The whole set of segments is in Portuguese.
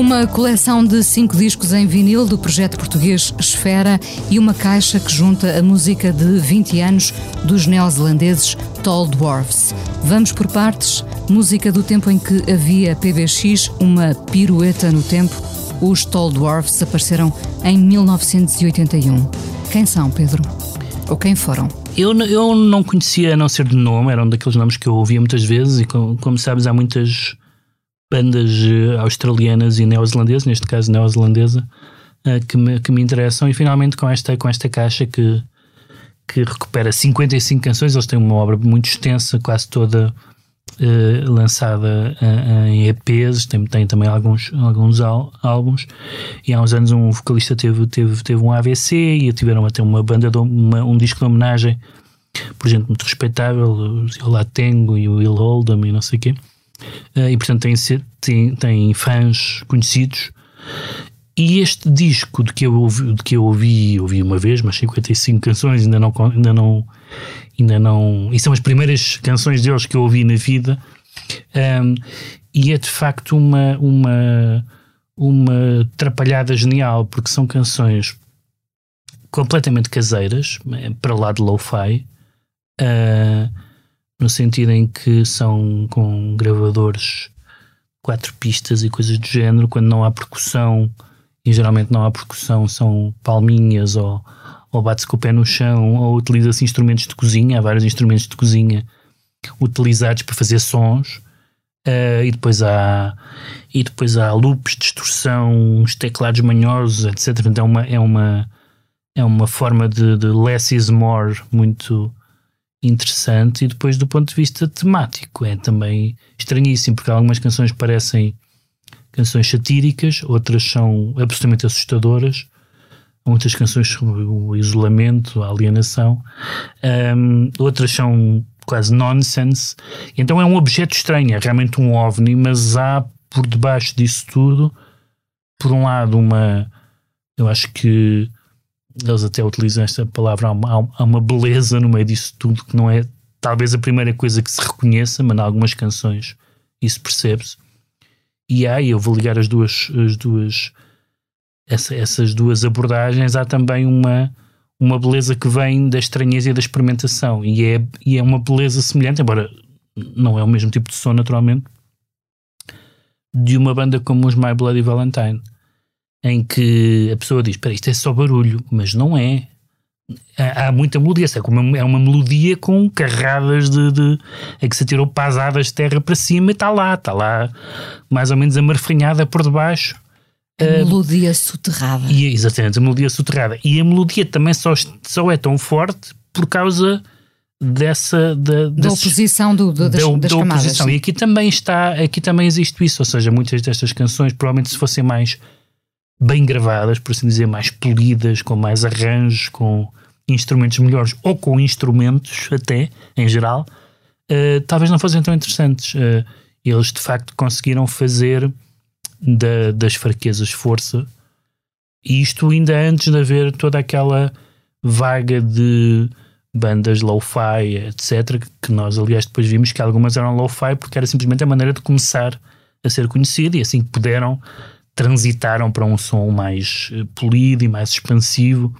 Uma coleção de cinco discos em vinil do projeto português Esfera e uma caixa que junta a música de 20 anos dos neozelandeses Tall Dwarfs. Vamos por partes. Música do tempo em que havia PBX, uma pirueta no tempo. Os Tall Dwarfs apareceram em 1981. Quem são, Pedro? Ou quem foram? Eu, eu não conhecia, a não ser de nome, eram daqueles nomes que eu ouvia muitas vezes e, como, como sabes, há muitas bandas eh, australianas e neozelandesas, neste caso neozelandesa, uh, que, me, que me interessam. E finalmente com esta, com esta caixa que, que recupera 55 canções, eles têm uma obra muito extensa, quase toda uh, lançada em EPs, tem, tem também alguns, alguns álbuns. E há uns anos um vocalista teve, teve, teve um AVC e tiveram até uma banda, de, uma, um disco de homenagem por gente muito respeitável, o Latengo e o Will Oldham e não sei o quê e portanto tem fãs conhecidos. E este disco de que eu ouvi, de que eu ouvi, ouvi uma vez, mas 55 canções, ainda não, ainda não, ainda não. E são as primeiras canções deles que eu ouvi na vida. Um, e é de facto uma, uma, uma trapalhada genial, porque são canções completamente caseiras, eh, para lá de lo-fi. Uh, no sentido em que são com gravadores quatro pistas e coisas do género, quando não há percussão, e geralmente não há percussão, são palminhas ou, ou bate-se com o pé no chão, ou utiliza-se instrumentos de cozinha, há vários instrumentos de cozinha utilizados para fazer sons, uh, e depois há e depois há loops, distorção, uns teclados manhosos, etc. Então é uma, é uma, é uma forma de, de less is more muito interessante e depois do ponto de vista temático. É também estranhíssimo porque algumas canções parecem canções satíricas, outras são absolutamente assustadoras, muitas canções sobre o isolamento, a alienação, um, outras são quase nonsense, então é um objeto estranho, é realmente um ovni, mas há por debaixo disso tudo, por um lado uma, eu acho que eles até utilizam esta palavra, há uma, há uma beleza no meio disso tudo que não é talvez a primeira coisa que se reconheça, mas em algumas canções isso percebe-se. E aí eu vou ligar as duas, as duas essa, essas duas abordagens, há também uma, uma beleza que vem da estranheza e da experimentação, e é, e é uma beleza semelhante, embora não é o mesmo tipo de som, naturalmente, de uma banda como os My Bloody Valentine em que a pessoa diz: Espera, isto é só barulho, mas não é. Há, há muita melodia, é uma, é uma melodia com carradas de, de. é que se atirou pasadas de terra para cima e está lá, está lá mais ou menos amarfanhada por debaixo. A uh, melodia soterrada. E, exatamente, a melodia soterrada. E a melodia também só, só é tão forte por causa dessa da, da oposição do, do, das, da, das da camadas, oposição. E aqui também está, aqui também existe isso, ou seja, muitas destas canções, provavelmente se fossem mais bem gravadas, por assim dizer, mais polidas, com mais arranjos, com instrumentos melhores ou com instrumentos até, em geral, uh, talvez não fossem tão interessantes. Uh, eles de facto conseguiram fazer da, das fraquezas força, e isto ainda antes de haver toda aquela vaga de bandas lo-fi, etc., que nós aliás depois vimos que algumas eram lo-fi porque era simplesmente a maneira de começar a ser conhecido e assim que puderam transitaram para um som mais eh, polido e mais expansivo.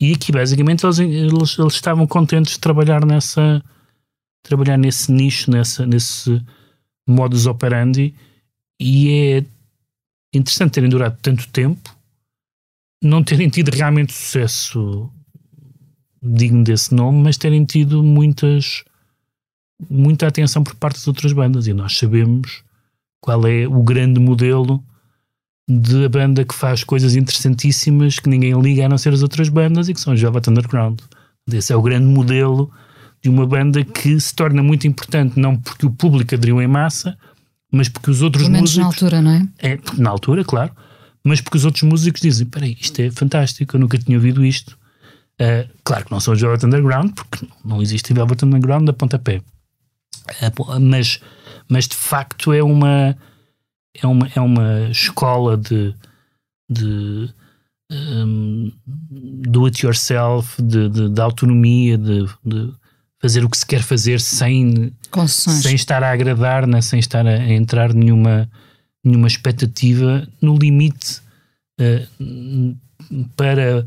E aqui basicamente eles, eles, eles, estavam contentes de trabalhar nessa trabalhar nesse nicho, nessa, nesse modus operandi e é interessante terem durado tanto tempo, não terem tido realmente sucesso digno desse nome, mas terem tido muitas muita atenção por parte de outras bandas e nós sabemos qual é o grande modelo da banda que faz coisas interessantíssimas que ninguém liga a não ser as outras bandas e que são os Velvet Underground. Esse é o grande modelo de uma banda que se torna muito importante, não porque o público aderiu em massa, mas porque os outros Pelo menos músicos. na altura, não é? É, na altura, claro. Mas porque os outros músicos dizem: peraí, isto é fantástico, eu nunca tinha ouvido isto. Uh, claro que não são os Velvet Underground, porque não existe Velvet Underground a pontapé. Uh, mas, mas de facto é uma, é uma, é uma escola de, de um, do it yourself, de, de, de autonomia, de, de, fazer o que se quer fazer sem, sem estar a agradar, né? sem estar a, a entrar nenhuma, nenhuma expectativa, no limite uh, para,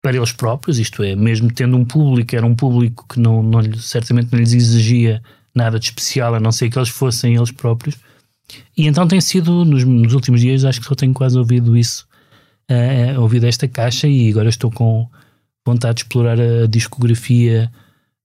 para eles próprios, isto é, mesmo tendo um público, era um público que não, não, certamente não lhes exigia nada de especial, a não ser que eles fossem eles próprios. E então tem sido, nos, nos últimos dias, acho que só tenho quase ouvido isso, uh, ouvido esta caixa, e agora estou com vontade de explorar a discografia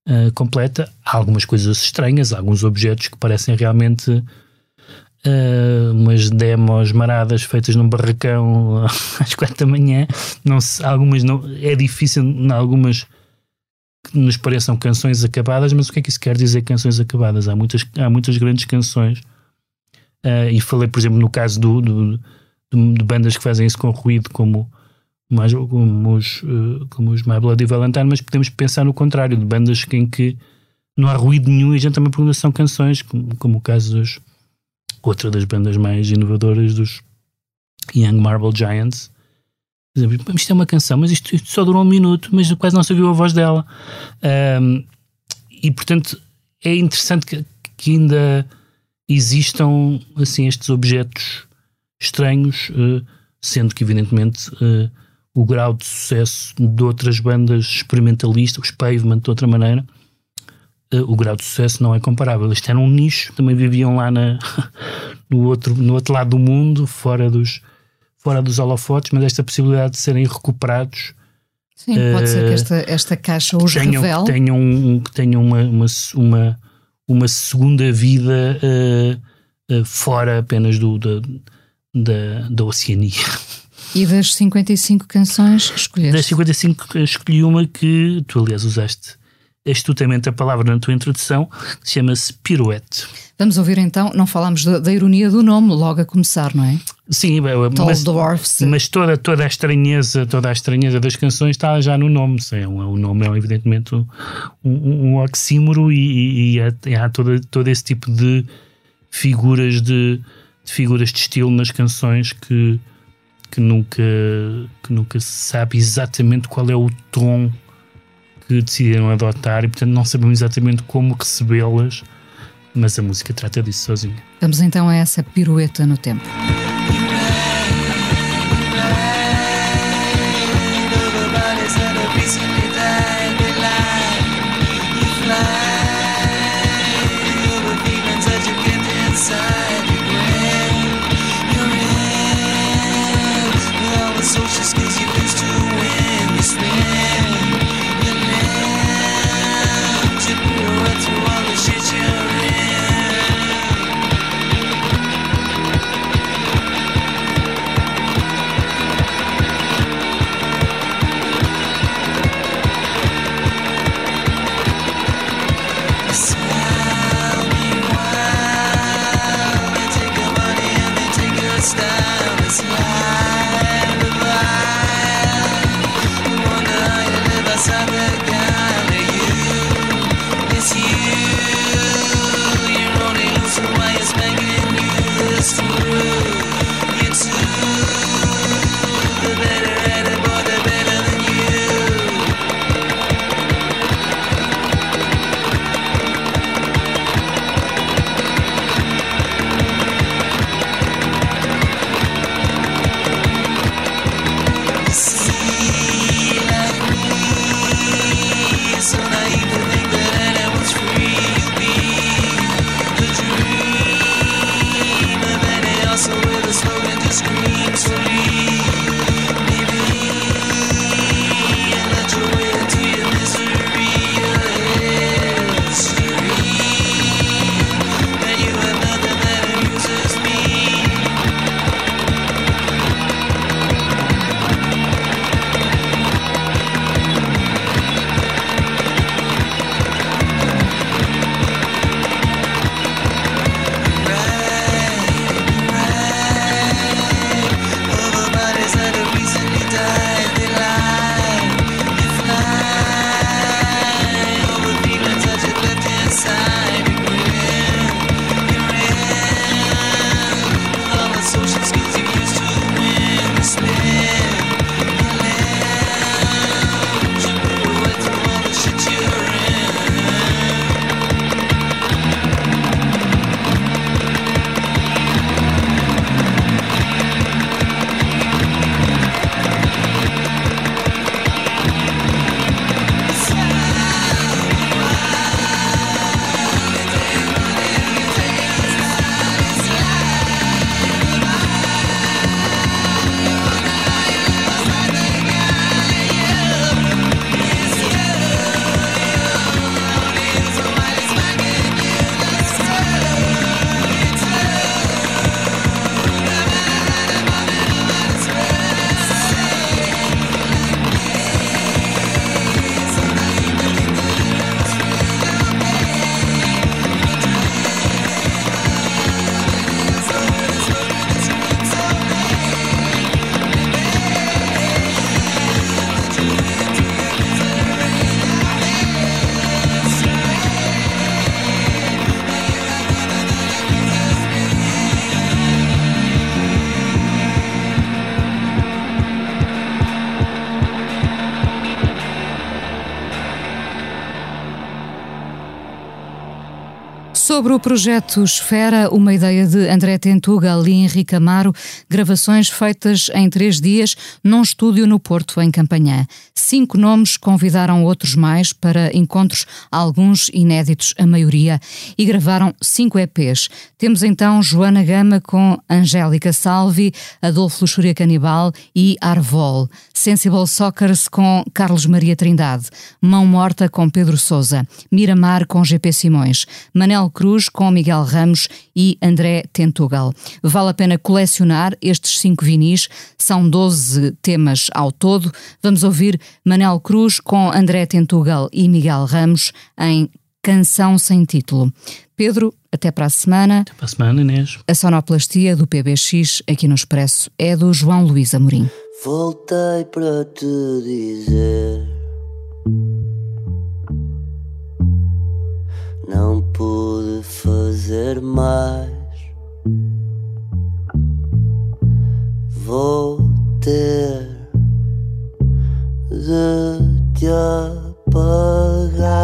uh, completa. Há algumas coisas estranhas, alguns objetos que parecem realmente uh, umas demos maradas feitas num barracão às quatro da manhã. Não se, algumas não, é difícil, em algumas nos pareçam canções acabadas, mas o que é que isso quer dizer canções acabadas? Há muitas, há muitas grandes canções. Uh, e falei, por exemplo, no caso do, do, do, de bandas que fazem isso com ruído, como mais, como, os, uh, como os My Bloody Valentine, mas podemos pensar no contrário, de bandas em que não há ruído nenhum e a gente também pergunta se são canções, como, como o caso dos outra das bandas mais inovadoras dos Young Marble Giants. Isto é uma canção, mas isto, isto só durou um minuto, mas quase não se ouviu a voz dela. Um, e portanto é interessante que, que, ainda existam assim estes objetos estranhos, uh, sendo que evidentemente uh, o grau de sucesso de outras bandas experimentalistas, os Pavement de outra maneira, uh, o grau de sucesso não é comparável. Isto era um nicho, também viviam lá na, no, outro, no outro lado do mundo, fora dos, fora dos holofotes, mas esta possibilidade de serem recuperados. Sim, pode uh, ser que esta, esta caixa os tenham, revele. Que tenham, que tenham uma, uma, uma, uma segunda vida uh, fora apenas do, da, da, da Oceania. E das 55 canções escolheste? Das 55 escolhi uma que tu, aliás, usaste astutamente a palavra na tua introdução, que chama-se piruete. Vamos ouvir então, não falámos da, da, ironia do nome logo a começar, não é? Sim, mas, Dwarfs. mas toda, toda a estranheza, toda a estranheza das canções está já no nome. É o nome é evidentemente um, um, um oxímoro e, e, e há, há todo, todo esse tipo de figuras de, de figuras de estilo nas canções que que nunca, que nunca se sabe exatamente qual é o tom que decidiram adotar e, portanto, não sabemos exatamente como recebê-las, mas a música trata disso sozinha. Vamos então a essa pirueta no tempo. Sobre o projeto Esfera, uma ideia de André Tentugal e Henrique Amaro, gravações feitas em três dias num estúdio no Porto, em Campanhã. Cinco nomes convidaram outros mais para encontros, alguns inéditos, a maioria, e gravaram cinco EPs. Temos então Joana Gama com Angélica Salvi, Adolfo Luxúria Canibal e Arvol. Sensible Soccers com Carlos Maria Trindade. Mão Morta com Pedro Souza. Miramar com GP Simões. Manel Cruz com Miguel Ramos e André Tentugal. Vale a pena colecionar estes cinco vinis, são 12 temas ao todo. Vamos ouvir Manel Cruz com André Tentugal e Miguel Ramos em Canção Sem Título. Pedro, até para a semana. Até para a semana, Inês. A sonoplastia do PBX aqui no Expresso é do João Luís Amorim. Voltei para te dizer não pude fazer mais. Vou ter de te apagar.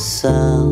sound.